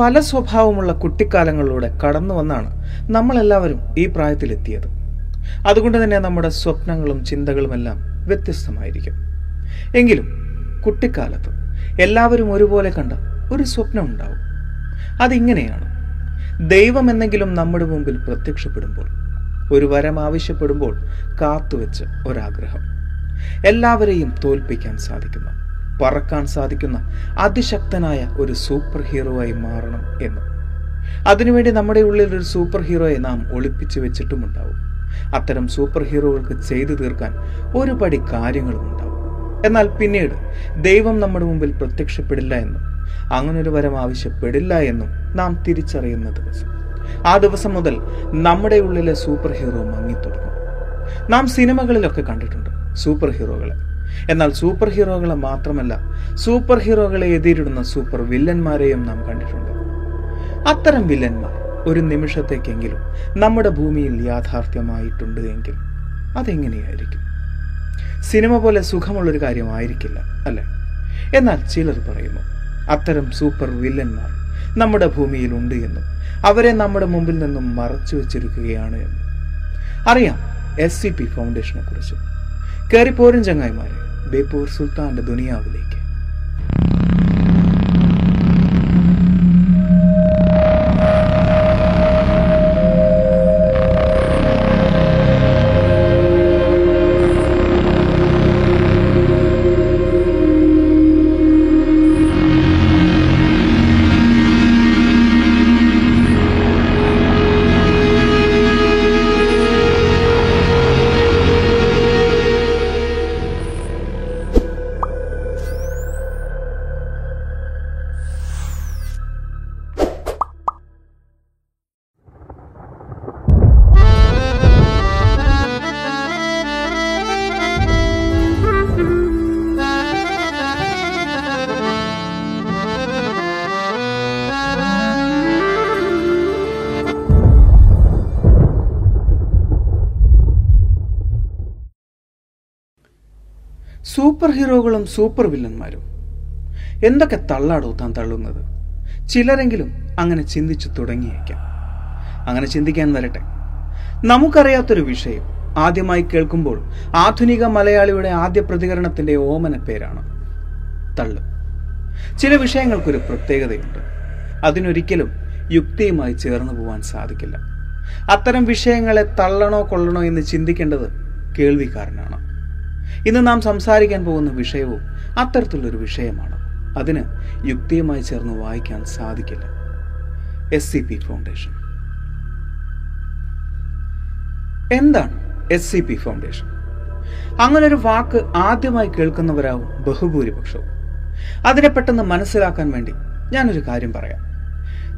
പല സ്വഭാവമുള്ള കുട്ടിക്കാലങ്ങളിലൂടെ കടന്നു വന്നാണ് നമ്മളെല്ലാവരും ഈ പ്രായത്തിലെത്തിയത്. അതുകൊണ്ട് തന്നെ നമ്മുടെ സ്വപ്നങ്ങളും ചിന്തകളുമെല്ലാം വ്യത്യസ്തമായിരിക്കും. എങ്കിലും കുട്ടിക്കാലത്ത് എല്ലാവരും ഒരുപോലെ കണ്ട ഒരു സ്വപ്നം ഉണ്ടാവും. അതിങ്ങനെയാണ്. ദൈവം എന്നെങ്കിലും നമ്മുടെ മുമ്പിൽ പ്രത്യക്ഷപ്പെടുമ്പോൾ ഒരു വരം ആവശ്യപ്പെടുമ്പോൾ കാത്തുവെച്ച് ഒരാഗ്രഹം. എല്ലാവരെയും തോൽപ്പിക്കാൻ സാധിക്കുന്ന പറക്കാൻ സാധിക്കുന്ന അതിശക്തനായ ഒരു സൂപ്പർ ഹീറോയായി മാറണം എന്ന്. അതിനുവേണ്ടി നമ്മുടെ ഉള്ളിൽ ഒരു സൂപ്പർ ഹീറോയെ നാം ഒളിപ്പിച്ചു വെച്ചിട്ടുമുണ്ടാവും. അത്തരം സൂപ്പർ ഹീറോകൾക്ക് ചെയ്തു തീർക്കാൻ ഒരു പടി കാര്യങ്ങളും ഉണ്ടാവും. എന്നാൽ പിന്നീട് ദൈവം നമ്മുടെ മുമ്പിൽ പ്രത്യക്ഷപ്പെടില്ല എന്നും അങ്ങനൊരു വരം ആവശ്യപ്പെടില്ല എന്നും നാം തിരിച്ചറിയുന്ന ദിവസം. ആ ദിവസം മുതൽ നമ്മുടെ ഉള്ളിലെ സൂപ്പർ ഹീറോ മങ്ങിത്തുടങ്ങും. നാം സിനിമകളിലൊക്കെ കണ്ടിട്ടുണ്ട് സൂപ്പർ ഹീറോകളെ. എന്നാൽ സൂപ്പർ ഹീറോകളെ മാത്രമല്ല സൂപ്പർ ഹീറോകളെ എതിരിടുന്ന സൂപ്പർ വില്ലന്മാരെയും നാം കണ്ടിട്ടുണ്ട്. അത്തരം വില്ലന്മാർ ഒരു നിമിഷത്തേക്കെങ്കിലും നമ്മുടെ ഭൂമിയിൽ യാഥാർത്ഥ്യമായിട്ടുണ്ട് എങ്കിൽ അതെങ്ങനെയായിരിക്കും? സിനിമ പോലെ സുഖമുള്ളൊരു കാര്യമായിരിക്കില്ല അല്ലെ? എന്നാൽ ചിലർ പറയുന്നു അത്തരം സൂപ്പർ വില്ലന്മാർ നമ്മുടെ ഭൂമിയിൽ ഉണ്ട് എന്നും അവരെ നമ്മുടെ മുമ്പിൽ നിന്നും മറച്ചു വെച്ചിരിക്കുകയാണ് എന്നും. അറിയാം എസ് സി പി ഫൗണ്ടേഷനെ കുറിച്ച്. കയറിപ്പോരും ചങ്ങായിമാരെ ബേപ്പൂർ സുൽത്താന്റെ ദുനിയാവിലേക്ക് സൂപ്പർ ഹീറോകളും സൂപ്പർ വില്ലന്മാരും എന്തൊക്കെ തള്ളാടോ താൻ തള്ളുന്നത്? ചിലരെങ്കിലും അങ്ങനെ ചിന്തിച്ചു തുടങ്ങിയേക്കാം. അങ്ങനെ ചിന്തിക്കാൻ വരട്ടെ. നമുക്കറിയാത്തൊരു വിഷയം ആദ്യമായി കേൾക്കുമ്പോൾ ആധുനിക മലയാളിയുടെ ആദ്യ പ്രതികരണത്തിന്റെ ഓമന പേരാണ് തള്ളു. ചില വിഷയങ്ങൾക്കൊരു പ്രത്യേകതയുണ്ട്. അതിനൊരിക്കലും യുക്തിയുമായി ചേർന്നു പോവാൻ സാധിക്കില്ല. അത്തരം വിഷയങ്ങളെ തള്ളണോ കൊള്ളണോ എന്ന് ചിന്തിക്കേണ്ടത് കേൾവിക്കാരനാണ്. ഇന്ന് നാം സംസാരിക്കാൻ പോകുന്ന വിഷയവും അത്തരത്തിലുള്ളൊരു വിഷയമാണ്. അതിന് യുക്തിയുമായി ചേർന്ന് വായിക്കാൻ സാധിക്കില്ല. എസ് സി പി ഫൗണ്ടേഷൻ എന്താണ് എസ് സി പി ഫൗണ്ടേഷൻ അങ്ങനൊരു വാക്ക് ആദ്യമായി കേൾക്കുന്നവരാവും ബഹുഭൂരിപക്ഷവും. അതിനെ പെട്ടെന്ന് മനസ്സിലാക്കാൻ വേണ്ടി ഞാനൊരു കാര്യം പറയാം.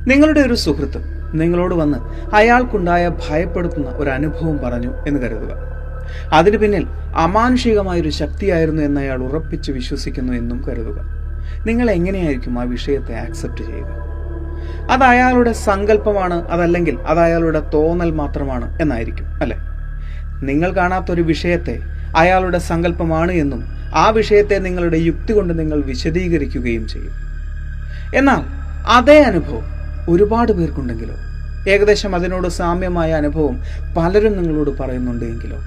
നിങ്ങളുടെ ഒരു സുഹൃത്ത് നിങ്ങളോട് വന്ന് അയാൾക്കുണ്ടായ ഭയപ്പെടുത്തുന്ന ഒരു അനുഭവം പറഞ്ഞു എന്ന് കരുതുക. അതിനു പിന്നിൽ അമാനുഷികമായൊരു ശക്തിയായിരുന്നു എന്ന് അയാൾ ഉറപ്പിച്ച് വിശ്വസിക്കുന്നു എന്നും കരുതുക. നിങ്ങൾ എങ്ങനെയായിരിക്കും ആ വിഷയത്തെ ആക്സെപ്റ്റ് ചെയ്യുക? അത് അയാളുടെ സങ്കല്പമാണ് അതല്ലെങ്കിൽ അത് അയാളുടെ തോന്നൽ മാത്രമാണ് എന്നായിരിക്കും അല്ലെ? നിങ്ങൾ കാണാത്തൊരു വിഷയത്തെ അയാളുടെ സങ്കല്പമാണ് എന്നും ആ വിഷയത്തെ നിങ്ങളുടെ യുക്തി കൊണ്ട് നിങ്ങൾ വിശദീകരിക്കുകയും ചെയ്യും. എന്നാൽ അതേ അനുഭവം ഒരുപാട് പേർക്കുണ്ടെങ്കിലോ? ഏകദേശം അതിനോട് സാമ്യമായ അനുഭവം പലരും നിങ്ങളോട് പറയുന്നുണ്ട് എങ്കിലോ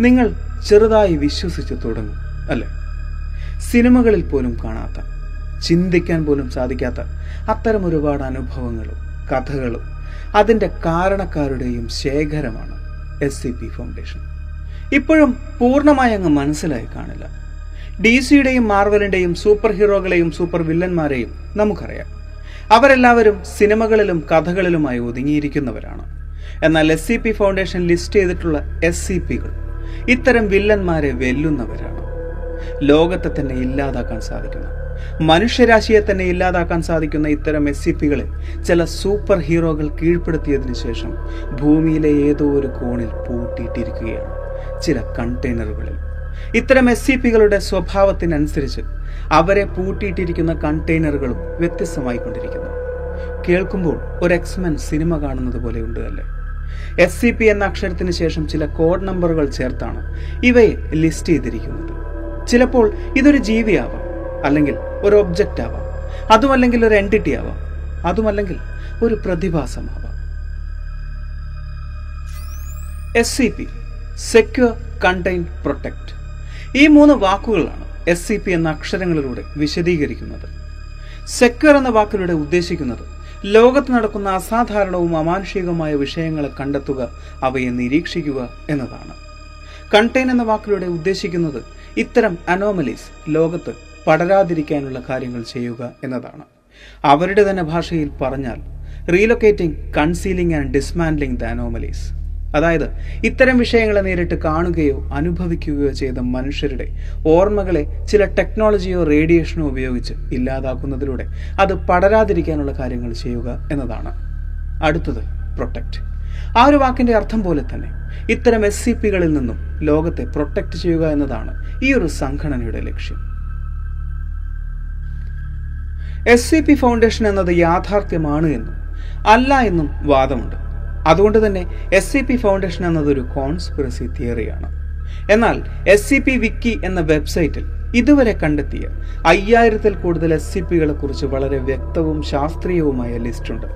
നിങ്ങൾ ചെറുതായി വിശ്വസിച്ച് തുടങ്ങും അല്ലേ? സിനിമകളിൽ പോലും കാണാത്ത ചിന്തിക്കാൻ പോലും സാധിക്കാത്ത അത്തരം ഒരുപാട് അനുഭവങ്ങളും കഥകളും അതിന്റെ കാരണക്കാരുടെയും ശേഖരമാണ് എസ് സി പി ഫൗണ്ടേഷൻ ഇപ്പോഴും പൂർണമായി അങ്ങ് മനസ്സിലായി കാണില്ല. ഡി സിയുടെയും മാർവലിന്റെയും സൂപ്പർ ഹീറോകളെയും സൂപ്പർ വില്ലന്മാരെയും നമുക്കറിയാം. അവരെല്ലാവരും സിനിമകളിലും കഥകളിലുമായി ഒതുങ്ങിയിരിക്കുന്നവരാണ്. എന്നാൽ S C P foundation list ചെയ്തിട്ടുള്ള എസ് സി പികൾ ഇത്തരം വില്ലന്മാരെ വെല്ലുന്നവരാണ്. ലോകത്തെ തന്നെ ഇല്ലാതാക്കാൻ സാധിക്കുന്ന മനുഷ്യരാശിയെ തന്നെ ഇല്ലാതാക്കാൻ സാധിക്കുന്ന ഇത്തരം എസ് സി പികളെ ചില സൂപ്പർ ഹീറോകൾ കീഴ്പ്പെടുത്തിയതിനു ശേഷം ഭൂമിയിലെ ഏതോ ഒരു കോണിൽ പൂട്ടിയിട്ടിരിക്കുകയാണ് ചില കണ്ടെയ്നറുകളിൽ. ഇത്തരം എസ് സി പികളുടെ സ്വഭാവത്തിനനുസരിച്ച് അവരെ പൂട്ടിയിട്ടിരിക്കുന്ന കണ്ടെയ്നറുകളും വ്യത്യസ്തമായിക്കൊണ്ടിരിക്കുന്നു. കേൾക്കുമ്പോൾ ഒരു എക്സ്മെൻ സിനിമ കാണുന്നത് പോലെ ഉണ്ട് അല്ലേ? എസ് സി പി എന്ന അക്ഷരത്തിന് ശേഷം ചില കോഡ് നമ്പറുകൾ ചേർത്താണ് ഇവയെ ലിസ്റ്റ് ചെയ്തിരിക്കുന്നത്. ചിലപ്പോൾ ഇതൊരു ജീവിയാവാം അല്ലെങ്കിൽ ഒരു ഒബ്ജക്റ്റ് ആവാം അതുമല്ലെങ്കിൽ ഒരു എന്റിറ്റി ആവാം അതുമല്ലെങ്കിൽ ഒരു പ്രതിഭാസമാവാം. S C P secure contain protect ഈ മൂന്ന് വാക്കുകളാണ് എസ് സി പി എന്ന അക്ഷരങ്ങളിലൂടെ വിശദീകരിക്കുന്നത്. സെക്യൂർ എന്ന വാക്കിലൂടെ ഉദ്ദേശിക്കുന്നത് ലോകത്ത് നടക്കുന്ന അസാധാരണവും അമാനുഷികവുമായ വിഷയങ്ങളെ കണ്ടെത്തുക അവയെ നിരീക്ഷിക്കുക എന്നതാണ്. കണ്ടെയ്ൻ എന്ന വാക്കിലൂടെ ഉദ്ദേശിക്കുന്നത് ഇത്തരം അനോമലീസ് ലോകത്ത് പടരാതിരിക്കാനുള്ള കാര്യങ്ങൾ ചെയ്യുക എന്നതാണ്. അവരുടെ തന്നെ ഭാഷയിൽ പറഞ്ഞാൽ relocating concealing and dismantling the anomalies. അതായത് ഇത്തരം വിഷയങ്ങളെ നേരിട്ട് കാണുകയോ അനുഭവിക്കുകയോ ചെയ്ത മനുഷ്യരുടെ ഓർമ്മകളെ ചില ടെക്നോളജിയോ റേഡിയേഷനോ ഉപയോഗിച്ച് ഇല്ലാതാക്കുന്നതിലൂടെ അത് പടരാതിരിക്കാനുള്ള കാര്യങ്ങൾ ചെയ്യുക എന്നതാണ്. അടുത്തത് പ്രൊട്ടക്റ്റ് ആ ഒരു വാക്കിന്റെ അർത്ഥം പോലെ തന്നെ ഇത്തരം എസ് സി പികളിൽ നിന്നും ലോകത്തെ പ്രൊട്ടക്റ്റ് ചെയ്യുക എന്നതാണ് ഈ ഒരു സംഘടനയുടെ ലക്ഷ്യം. എസ് സി പി ഫൗണ്ടേഷൻ എന്നത് യാഥാർത്ഥ്യമാണ് എന്നും അല്ല എന്നും വാദമുണ്ട്. അതുകൊണ്ട് തന്നെ എസ് സി പി ഫൗണ്ടേഷൻ എന്നതൊരു കോൺസ്പിറസി തിയറിയാണ് എന്നാൽ എസ് സി പി വിക്കി എന്ന വെബ്സൈറ്റിൽ ഇതുവരെ കണ്ടെത്തിയ അയ്യായിരത്തിൽ കൂടുതൽ എസ് സി പികളെ കുറിച്ച് വളരെ വ്യക്തവും ശാസ്ത്രീയവുമായ ലിസ്റ്റുണ്ട്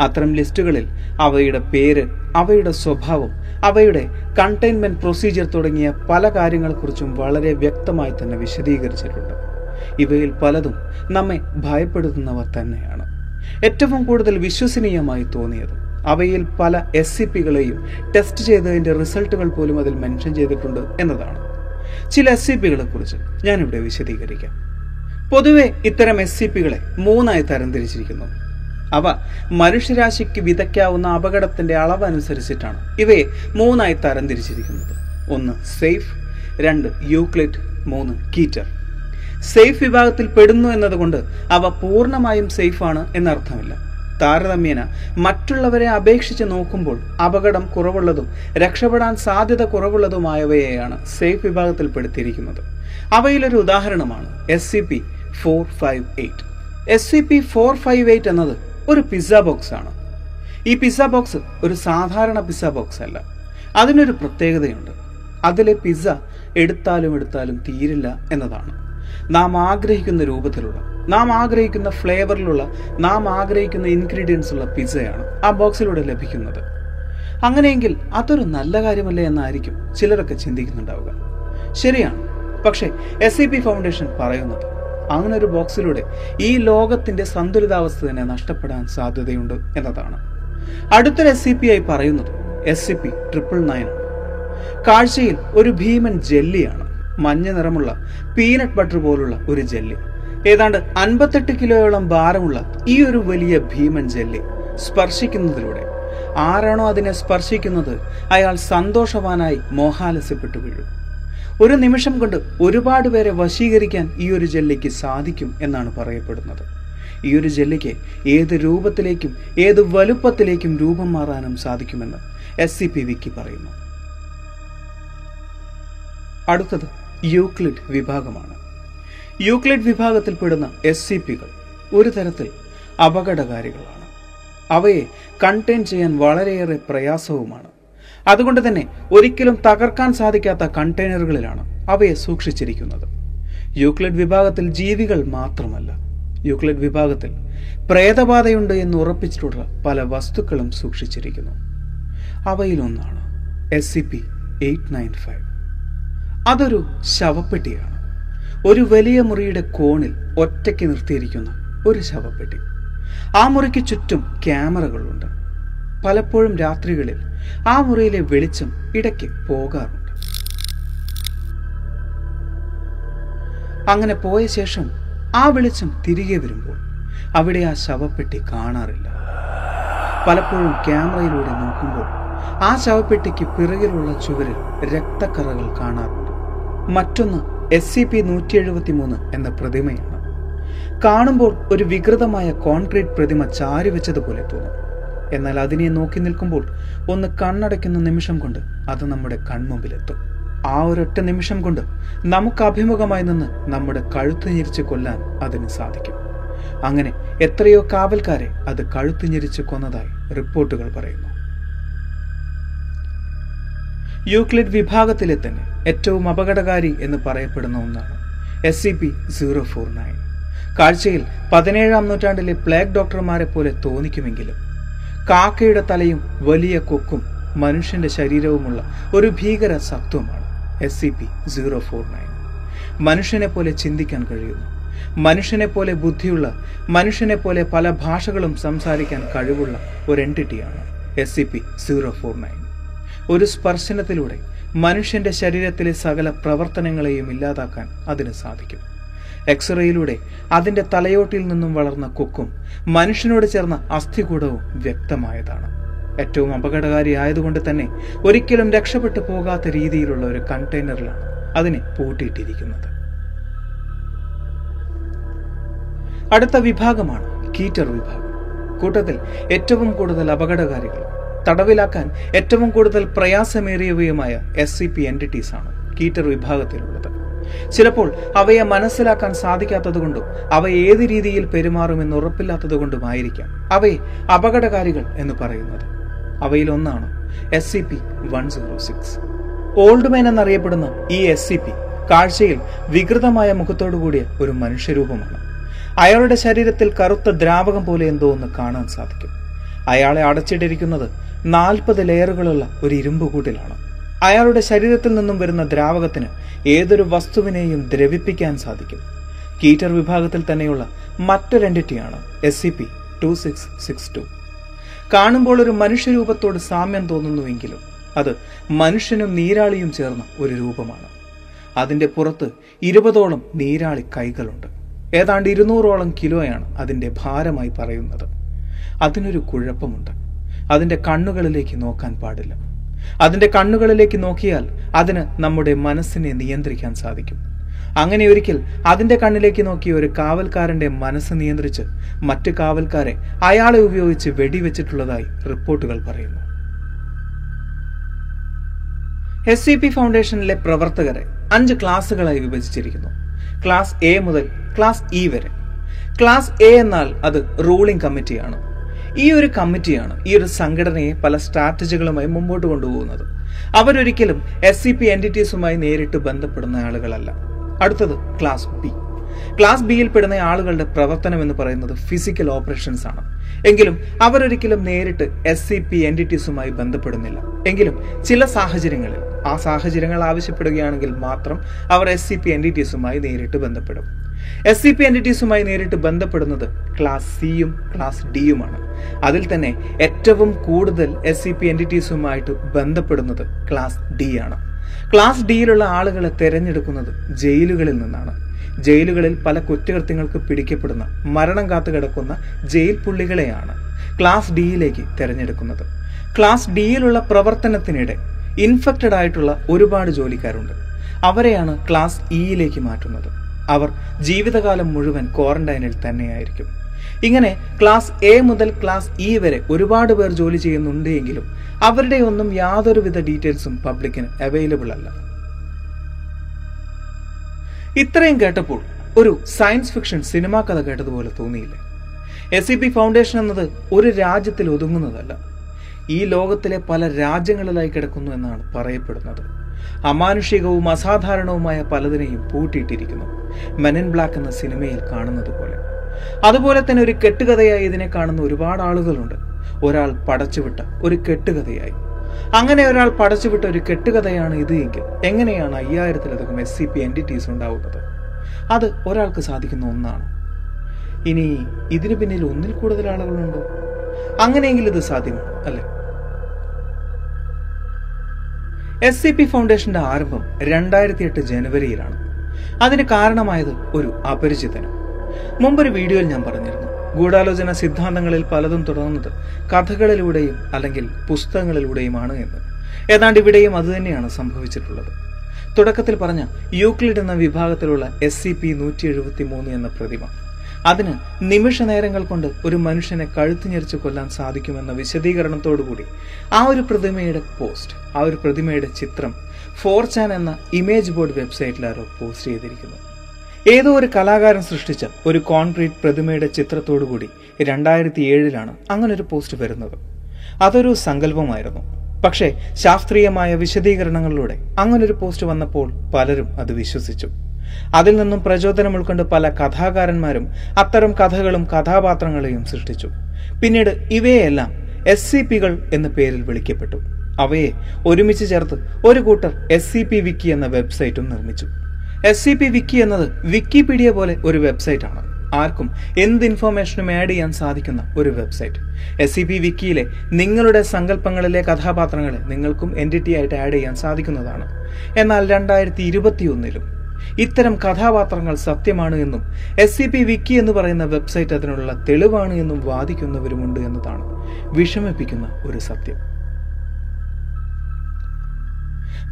അത്തരം ലിസ്റ്റുകളിൽ അവയുടെ പേര് അവയുടെ സ്വഭാവം അവയുടെ കണ്ടെയ്ൻമെന്റ് പ്രൊസീജിയർ തുടങ്ങിയ പല കാര്യങ്ങളെക്കുറിച്ചും വളരെ വ്യക്തമായി തന്നെ വിശദീകരിച്ചിട്ടുണ്ട്. ഇവയിൽ പലതും നമ്മെ ഭയപ്പെടുത്തുന്നവർ തന്നെയാണ്. ഏറ്റവും കൂടുതൽ വിശ്വസനീയമായി തോന്നിയത് അവയിൽ പല എസ് സി പികളെയും ടെസ്റ്റ് ചെയ്തതിന്റെ റിസൾട്ടുകൾ പോലും അതിൽ മെൻഷൻ ചെയ്തിട്ടുണ്ട് എന്നതാണ്. ചില എസ് സി പികളെ കുറിച്ച് ഞാനിവിടെ വിശദീകരിക്കാം. പൊതുവെ ഇത്തരം എസ് സി പികളെ മൂന്നായി തരംതിരിച്ചിരിക്കുന്നു. അവ മനുഷ്യരാശിക്ക് വിതയ്ക്കാവുന്ന അപകടത്തിന്റെ അളവനുസരിച്ചിട്ടാണ് ഇവയെ മൂന്നായി തരംതിരിച്ചിരിക്കുന്നത്. ഒന്ന് സേഫ് രണ്ട് യൂക്ലിഡ് മൂന്ന് കീറ്റർ സേഫ് വിഭാഗത്തിൽ പെടുന്നു എന്നതുകൊണ്ട് അവ പൂർണമായും സേഫാണ് എന്നർത്ഥമില്ല. താരതമ്യേന മറ്റുള്ളവരെ അപേക്ഷിച്ച് നോക്കുമ്പോൾ അപകടം കുറവുള്ളതും രക്ഷപ്പെടാൻ സാധ്യത കുറവുള്ളതുമായവയെയാണ് സേഫ് വിഭാഗത്തിൽപ്പെടുത്തിയിരിക്കുന്നത്. അവയിലൊരു ഉദാഹരണമാണ് S C P four five eight S C P four five eight എന്നത് ഒരു പിസ്സ ബോക്സ് ആണ്. ഈ പിസ്സ ബോക്സ് ഒരു സാധാരണ പിസ്സ ബോക്സ് അല്ല. അതിനൊരു പ്രത്യേകതയുണ്ട്. അതിലെ പിസ്സ എടുത്താലും എടുത്താലും തീരില്ല എന്നതാണ്. നാം ആഗ്രഹിക്കുന്ന രൂപത്തിലുള്ള നാം ആഗ്രഹിക്കുന്ന ഫ്ലേവറിലുള്ള നാം ആഗ്രഹിക്കുന്ന ഇൻഗ്രീഡിയൻസ് ഉള്ള പിസ്സയാണ് ആ ബോക്സിലൂടെ ലഭിക്കുന്നത്. അങ്ങനെയെങ്കിൽ അതൊരു നല്ല കാര്യമല്ലേ എന്നായിരിക്കും ചിലരൊക്കെ ചിന്തിക്കുന്നുണ്ടാവുക. ശരിയാണ്. പക്ഷേ എസ് സി പി ഫൗണ്ടേഷൻ പറയുന്നത് അങ്ങനെ ഒരു ബോക്സിലൂടെ ഈ ലോകത്തിന്റെ സന്തുലിതാവസ്ഥ തന്നെ നഷ്ടപ്പെടാൻ സാധ്യതയുണ്ട് എന്നതാണ്. അടുത്തൊരു എസ് സി പി ആയി പറയുന്നത് S C P triple nine കാഴ്ചയിൽ ഒരു ഭീമൻ ജെല്ലിയാണ്. മഞ്ഞ നിറമുള്ള പീനട്ട് ബട്ടർ പോലുള്ള ഒരു ജെല്ലി. ഏതാണ്ട് അൻപത്തെട്ട് കിലോയോളം ഭാരമുള്ള ഈ ഒരു വലിയ ഭീമൻ ജെല്ലി സ്പർശിക്കുന്നതിലൂടെ ആരാണോ അതിനെ സ്പർശിക്കുന്നത് അയാൾ സന്തോഷവാനായി മോഹാലസ്യപ്പെട്ടു വീഴും. ഒരു നിമിഷം കൊണ്ട് ഒരുപാട് പേരെ വശീകരിക്കാൻ ഈ ഒരു ജെല്ലിക്ക് സാധിക്കും എന്നാണ് പറയപ്പെടുന്നത്. ഈ ഒരു ജെല്ലിക്ക് ഏത് രൂപത്തിലേക്കും ഏത് വലുപ്പത്തിലേക്കും രൂപം മാറാനും സാധിക്കുമെന്ന് എസ് സി പി വിക്കി പറയുന്നു. അടുത്തത് യൂക്ലിഡ് വിഭാഗമാണ്. യൂക്ലിഡ് വിഭാഗത്തിൽപ്പെടുന്ന എസ് സി പികൾ ഒരു തരത്തിൽ അപകടകാരികളാണ്. അവയെ കണ്ടെയ്ൻ ചെയ്യാൻ വളരെയേറെ പ്രയാസവുമാണ്. അതുകൊണ്ട് തന്നെ ഒരിക്കലും തകർക്കാൻ സാധിക്കാത്ത കണ്ടെയ്നറുകളിലാണ് അവയെ സൂക്ഷിച്ചിരിക്കുന്നത്. യൂക്ലിഡ് വിഭാഗത്തിൽ ജീവികൾ മാത്രമല്ല. യൂക്ലിഡ് വിഭാഗത്തിൽ പ്രേതബാധയുണ്ട് എന്ന് ഉറപ്പിച്ചിട്ടുള്ള പല വസ്തുക്കളും സൂക്ഷിച്ചിരിക്കുന്നു. അവയിലൊന്നാണ് S C P eight nine five. അതൊരു ശവപ്പെട്ടിയാണ്. ഒരു വലിയ മുറിയുടെ കോണിൽ ഒറ്റയ്ക്ക് നിർത്തിയിരിക്കുന്ന ഒരു ശവപ്പെട്ടി. ആ മുറിക്ക് ചുറ്റും ക്യാമറകളുണ്ട്. പലപ്പോഴും രാത്രികളിൽ ആ മുറിയിലെ വെളിച്ചം ഇടയ്ക്ക് പോകാറുണ്ട്. അങ്ങനെ പോയ ശേഷം ആ വെളിച്ചം തിരികെ വരുമ്പോൾ അവിടെ ആ ശവപ്പെട്ടി കാണാറില്ല. പലപ്പോഴും ക്യാമറയിലൂടെ നോക്കുമ്പോൾ ആ ശവപ്പെട്ടിക്ക് പിറകിലുള്ള ചുവരിൽ രക്തക്കറകൾ കാണാറുണ്ട്. മറ്റൊന്ന് എസ് സി പി നൂറ്റി എഴുപത്തി മൂന്ന് എന്ന പ്രതിമയാണ്. കാണുമ്പോൾ ഒരു വികൃതമായ കോൺക്രീറ്റ് പ്രതിമ ചാരി വെച്ചതുപോലെ തോന്നും. എന്നാൽ അതിനെ നോക്കി നിൽക്കുമ്പോൾ ഒന്ന് കണ്ണടയ്ക്കുന്ന നിമിഷം കൊണ്ട് അത് നമ്മുടെ കൺമുമ്പിലെത്തും. ആ ഒരൊറ്റ നിമിഷം കൊണ്ട് നമുക്ക് അഭിമുഖമായി നിന്ന് നമ്മുടെ കഴുത്ത് ഞെരിച്ച് കൊല്ലാൻ അതിന് സാധിക്കും. അങ്ങനെ എത്രയോ കാവൽക്കാരെ അത് കഴുത്ത് ഞെരിച്ച് കൊന്നതായി റിപ്പോർട്ടുകൾ പറയുന്നു. യൂക്ലിഡ് വിഭാഗത്തിലെ തന്നെ ഏറ്റവും അപകടകാരി എന്ന് പറയപ്പെടുന്ന ഒന്നാണ് S C P zero four nine കാഴ്ചയിൽ പതിനേഴാം നൂറ്റാണ്ടിലെ പ്ലേഗ് ഡോക്ടർമാരെ പോലെ തോന്നിക്കുമെങ്കിലും കാക്കയുടെ തലയും വലിയ കൊക്കും മനുഷ്യന്റെ ശരീരവുമുള്ള ഒരു ഭീകര സത്വമാണ് S C P zero four nine മനുഷ്യനെ പോലെ ചിന്തിക്കാൻ കഴിയുന്നു. മനുഷ്യനെ പോലെ ബുദ്ധിയുള്ള മനുഷ്യനെ പോലെ പല ഭാഷകളും സംസാരിക്കാൻ കഴിവുള്ള ഒരു എന്റിറ്റിയാണ് S C P zero four nine ഒരു സ്പർശനത്തിലൂടെ മനുഷ്യന്റെ ശരീരത്തിലെ സകല പ്രവർത്തനങ്ങളെയും ഇല്ലാതാക്കാൻ അതിന് സാധിക്കും. എക്സ്റേയിലൂടെ അതിന്റെ തലയോട്ടിൽ നിന്നും വളർന്ന കൊക്കും മനുഷ്യനോട് ചേർന്ന അസ്ഥികൂടവും വ്യക്തമായതാണ്. ഏറ്റവും അപകടകാരി ആയതുകൊണ്ട് തന്നെ ഒരിക്കലും രക്ഷപ്പെട്ടു പോകാത്ത രീതിയിലുള്ള ഒരു കണ്ടെയ്നറിലാണ് അതിനെ പൂട്ടിയിട്ടിരിക്കുന്നത്. അടുത്ത വിഭാഗമാണ് കീറ്റർ വിഭാഗം. കൂട്ടത്തിൽ ഏറ്റവും കൂടുതൽ അപകടകാരികളും തടവിലാക്കാൻ ഏറ്റവും കൂടുതൽ പ്രയാസമേറിയവയുമായ എസ് സി പി എന്റിറ്റീസ് ആണ് കീറ്റർ വിഭാഗത്തിലുള്ളത്. ചിലപ്പോൾ അവയെ മനസ്സിലാക്കാൻ സാധിക്കാത്തതുകൊണ്ടും അവ ഏത് രീതിയിൽ പെരുമാറുമെന്ന് ഉറപ്പില്ലാത്തതുകൊണ്ടുമായിരിക്കാം അവയെ അപകടകാരികൾ എന്ന് പറയുന്നത്. അവയിൽ ഒന്നാണ് S C P one zero six old man എന്നറിയപ്പെടുന്ന ഈ എസ് സി പി കാഴ്ചയിൽ വികൃതമായ മുഖത്തോടു കൂടിയ ഒരു മനുഷ്യരൂപമാണ്. അയാളുടെ ശരീരത്തിൽ കറുത്ത ദ്രാവകം പോലെ എന്തോ ഒന്ന് കാണാൻ സാധിക്കും. അയാളെ അടച്ചിട്ടിരിക്കുന്നത് നാൽപ്പത് ലെയറുകളുള്ള ഒരു ഇരുമ്പ് കൂട്ടിലാണ്. അയാളുടെ ശരീരത്തിൽ നിന്നും വരുന്ന ദ്രാവകത്തിന് ഏതൊരു വസ്തുവിനെയും ദ്രവിപ്പിക്കാൻ സാധിക്കും. കീറ്റർ വിഭാഗത്തിൽ തന്നെയുള്ള മറ്റൊരു എന്റിറ്റിയാണ് S C P two six six two കാണുമ്പോൾ ഒരു മനുഷ്യരൂപത്തോട് സാമ്യം തോന്നുന്നുവെങ്കിലും അത് മനുഷ്യനും നീരാളിയും ചേർന്ന ഒരു രൂപമാണ്. അതിന്റെ പുറത്ത് ഇരുപതോളം നീരാളി കൈകളുണ്ട്. ഏതാണ്ട് ഇരുന്നൂറോളം കിലോയാണ് അതിന്റെ ഭാരമായി പറയുന്നത്. അതിനൊരു കുഴപ്പമുണ്ട്. അതിന്റെ കണ്ണുകളിലേക്ക് നോക്കാൻ പാടില്ല. അതിന്റെ കണ്ണുകളിലേക്ക് നോക്കിയാൽ അതിന് നമ്മുടെ മനസ്സിനെ നിയന്ത്രിക്കാൻ സാധിക്കും. അങ്ങനെ ഒരിക്കൽ അതിന്റെ കണ്ണിലേക്ക് നോക്കിയ ഒരു കാവൽക്കാരന്റെ മനസ്സ് നിയന്ത്രിച്ച് മറ്റു കാവൽക്കാരെ അയാളെ ഉപയോഗിച്ച് വെടിവെച്ചിട്ടുള്ളതായി റിപ്പോർട്ടുകൾ പറയുന്നു. എസ് സി പി ഫൗണ്ടേഷനിലെ പ്രവർത്തകരെ അഞ്ച് ക്ലാസ്സുകളായി വിഭജിച്ചിരിക്കുന്നു. ക്ലാസ് എ മുതൽ ക്ലാസ് ഇ വരെ. ക്ലാസ് എ എന്നാൽ അത് റൂളിംഗ് കമ്മിറ്റിയാണ്. ഈ ഒരു കമ്മിറ്റിയാണ് ഈ ഒരു സംഘടനയെ പല സ്ട്രാറ്റജികളുമായി മുമ്പോട്ട് കൊണ്ടുപോകുന്നത്. അവരൊരിക്കലും എസ് സി പി എന്റിറ്റീസുമായി നേരിട്ട് ബന്ധപ്പെടുന്ന ആളുകളല്ല. അടുത്തത് ക്ലാസ് ബി ക്ലാസ് ബിയിൽ പെടുന്ന ആളുകളുടെ പ്രവർത്തനം എന്ന് പറയുന്നത് ഫിസിക്കൽ ഓപ്പറേഷൻസ് ആണ്. എങ്കിലും അവരൊരിക്കലും നേരിട്ട് എസ് സി പി എന്റിറ്റീസുമായി ബന്ധപ്പെടുന്നില്ല. എങ്കിലും ചില സാഹചര്യങ്ങളിൽ ആ സാഹചര്യങ്ങൾ ആവശ്യപ്പെടുകയാണെങ്കിൽ മാത്രം അവർ എസ് സി പി എന്റിറ്റീസുമായി നേരിട്ട് ബന്ധപ്പെടും. എസ് സി പി എന്റിറ്റീസുമായി നേരിട്ട് ബന്ധപ്പെടുന്നത് ക്ലാസ് സിയും ക്ലാസ് ഡിയുമാണ് അതിൽ തന്നെ ഏറ്റവും കൂടുതൽ എസ് സി പി എന്റിറ്റീസുമായിട്ട് ബന്ധപ്പെടുന്നത് ക്ലാസ് ഡി ആണ്. ക്ലാസ് ഡിയിലുള്ള ആളുകളെ തിരഞ്ഞെടുക്കുന്നത് ജയിലുകളിൽ നിന്നാണ്. ജയിലുകളിൽ പല കുറ്റകൃത്യങ്ങൾക്ക് പിടിക്കപ്പെടുന്ന മരണം കാത്തു കിടക്കുന്ന ജയിൽ പുള്ളികളെയാണ് ക്ലാസ് ഡിയിലേക്ക് തിരഞ്ഞെടുക്കുന്നത്. ക്ലാസ് ഡിയിലുള്ള പ്രവർത്തനത്തിനിടെ ഇൻഫെക്റ്റഡ് ആയിട്ടുള്ള ഒരുപാട് ജോലിക്കാരുണ്ട്. അവരെയാണ് ക്ലാസ് ഇയിലേക്ക് മാറ്റുന്നത്. അവർ ജീവിതകാലം മുഴുവൻ ക്വാറന്റൈനിൽ തന്നെയായിരിക്കും. ഇങ്ങനെ ക്ലാസ് എ മുതൽ ക്ലാസ് ഇ വരെ ഒരുപാട് പേർ ജോലി ചെയ്യുന്നുണ്ട് എങ്കിലും അവരുടെ ഒന്നും യാതൊരുവിധ ഡീറ്റെയിൽസും പബ്ലിക്കിന് അവൈലബിൾ അല്ല. ഇത്രയും കേട്ടപ്പോൾ ഒരു സയൻസ് ഫിക്ഷൻ സിനിമാ കഥ കേട്ടതുപോലെ തോന്നിയില്ലേ? എസ് സി പി ഫൗണ്ടേഷൻ എന്നത് ഒരു രാജ്യത്തിൽ ഒതുങ്ങുന്നതല്ല. ഈ ലോകത്തിലെ പല രാജ്യങ്ങളിലായി കിടക്കുന്നു എന്നാണ് പറയപ്പെടുന്നത്. അമാനുഷികവും അസാധാരണവുമായ പലതിനെയും പൂട്ടിയിട്ടിരിക്കുന്നു. മെൻ ഇൻ ബ്ലാക്ക് എന്ന സിനിമയിൽ കാണുന്നത് പോലെ അതുപോലെ തന്നെ ഒരു കെട്ടുകഥയായി ഇതിനെ കാണുന്ന ഒരുപാട് ആളുകളുണ്ട്. ഒരാൾ പടച്ചുവിട്ട ഒരു കെട്ടുകഥയായി. അങ്ങനെ ഒരാൾ പടച്ചുവിട്ട ഒരു കെട്ടുകഥയാണ് ഇത് എങ്കിൽ എങ്ങനെയാണ് അയ്യായിരത്തിലധികം എസ് സി പി എന്റിറ്റീസ് ഉണ്ടാവുന്നത്? അത് ഒരാൾക്ക് സാധിക്കുന്ന ഒന്നാണ്. ഇനി ഇതിനു പിന്നിൽ ഒന്നിൽ കൂടുതൽ ആളുകളുണ്ടോ? അങ്ങനെയെങ്കിൽ ഇത് സാധ്യമാണ് അല്ലേ? എസ് സി പി ഫൗണ്ടേഷന്റെ ആരംഭം രണ്ടായിരത്തി എട്ട് ജനുവരിയിലാണ്. അതിന് കാരണമായത് ഒരു അപരിചിതനും. മുമ്പൊരു വീഡിയോയിൽ ഞാൻ പറഞ്ഞിരുന്നു. ഗൂഢാലോചന സിദ്ധാന്തങ്ങളിൽ പലതും തുടങ്ങുന്നത് കഥകളിലൂടെയും അല്ലെങ്കിൽ പുസ്തകങ്ങളിലൂടെയുമാണ് എന്ന്. ഏതാണ്ട് ഇവിടെയും അതുതന്നെയാണ് സംഭവിച്ചിട്ടുള്ളത്. തുടക്കത്തിൽ പറഞ്ഞ യൂക്ലിഡ് എന്ന വിഭാഗത്തിലുള്ള എസ് സി പി നൂറ്റി എഴുപത്തി മൂന്ന് എന്ന പ്രതിമ. അതിന് നിമിഷ നേരങ്ങൾ കൊണ്ട് ഒരു മനുഷ്യനെ കഴുത്തു ഞെരിച്ച് കൊല്ലാൻ സാധിക്കുമെന്ന വിശദീകരണത്തോടുകൂടി ആ ഒരു പ്രതിമയുടെ പോസ്റ്റ് ആ ഒരു പ്രതിമയുടെ ചിത്രം ഫോർ ചാൻ എന്ന ഇമേജ് ബോർഡ് വെബ്സൈറ്റിൽ ആരോ പോസ്റ്റ് ചെയ്തിരിക്കുന്നു. ഏതോ ഒരു കലാകാരൻ സൃഷ്ടിച്ച ഒരു കോൺക്രീറ്റ് പ്രതിമയുടെ ചിത്രത്തോടുകൂടി രണ്ടായിരത്തി ഏഴിലാണ് അങ്ങനൊരു പോസ്റ്റ് വരുന്നത്. അതൊരു സങ്കല്പമായിരുന്നു. പക്ഷേ ശാസ്ത്രീയമായ വിശദീകരണങ്ങളിലൂടെ അങ്ങനൊരു പോസ്റ്റ് വന്നപ്പോൾ പലരും അത് വിശ്വസിച്ചു. അതിൽ നിന്നും പ്രചോദനം ഉൾക്കൊണ്ട് പല കഥാകാരന്മാരും അത്തരം കഥകളും കഥാപാത്രങ്ങളെയും സൃഷ്ടിച്ചു. പിന്നീട് ഇവയെല്ലാം എസ് സി പികൾ എന്ന പേരിൽ വിളിക്കപ്പെട്ടു. അവയെ ഒരുമിച്ച് ചേർത്ത് ഒരു കൂട്ടർ എസ് സി പി വിക്കി എന്ന വെബ്സൈറ്റും നിർമ്മിച്ചു. എസ് സി പി വിക്കി എന്നത് വിക്കിപീഡിയ പോലെ ഒരു വെബ്സൈറ്റ് ആണ് ആർക്കും എന്ത് ഇൻഫോർമേഷനും ആഡ് ചെയ്യാൻ സാധിക്കുന്ന ഒരു വെബ്സൈറ്റ്. എസ് സി പി വിക്കിയിലെ നിങ്ങളുടെ സങ്കല്പങ്ങളിലെ കഥാപാത്രങ്ങളെ നിങ്ങൾക്കും എന്റിറ്റി ആയിട്ട് ആഡ് ചെയ്യാൻ സാധിക്കുന്നതാണ്. എന്നാൽ രണ്ടായിരത്തി ഇരുപത്തിയൊന്നിലും ഇത്തരം കഥാപാത്രങ്ങൾ സത്യമാണ് എന്നും എസ് സി പി വിക്കി എന്ന് പറയുന്ന വെബ്സൈറ്റ് അതിനുള്ള തെളിവാണ് എന്നും വാദിക്കുന്നവരുമുണ്ട് എന്നതാണ് വിഷമിപ്പിക്കുന്ന ഒരു സത്യം.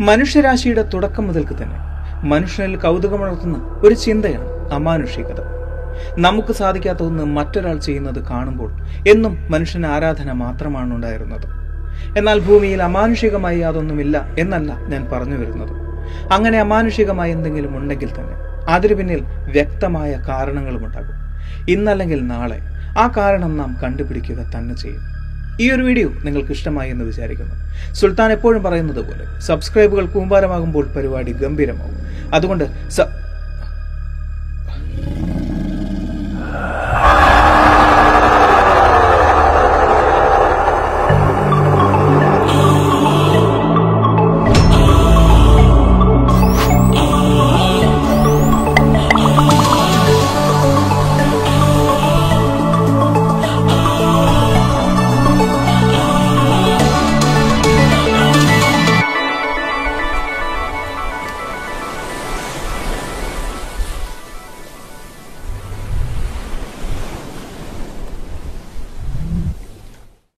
മനുഷ്യരാശിയുടെ തുടക്കം മുതൽക്ക് തന്നെ മനുഷ്യനിൽ കൗതുകമുണർത്തുന്ന ഒരു ചിന്തയാണ് അമാനുഷികത. നമുക്ക് സാധിക്കാത്ത ഒന്ന് മറ്റൊരാൾ ചെയ്യുന്നത് കാണുമ്പോൾ എന്നും മനുഷ്യന് ആരാധന മാത്രമാണ് ഉണ്ടായിരുന്നത്. എന്നാൽ ഭൂമിയിൽ അമാനുഷികമായി അതൊന്നുമില്ല എന്നല്ല ഞാൻ പറഞ്ഞു വരുന്നത്. അങ്ങനെ അമാനുഷികമായ എന്തെങ്കിലും ഉണ്ടെങ്കിൽ തന്നെ അതിനു പിന്നിൽ വ്യക്തമായ കാരണങ്ങളും ഉണ്ടാകും. ഇന്നല്ലെങ്കിൽ നാളെ ആ കാരണം നാം കണ്ടുപിടിക്കുക തന്നെ ചെയ്യും. ഈ ഒരു വീഡിയോ നിങ്ങൾക്ക് ഇഷ്ടമായി എന്ന് വിചാരിക്കുന്നു. സുൽത്താൻ എപ്പോഴും പറയുന്നത് പോലെ സബ്സ്ക്രൈബുകൾ കൂമ്പാരമാകുമ്പോൾ പരിപാടി ഗംഭീരമാകും. അതുകൊണ്ട്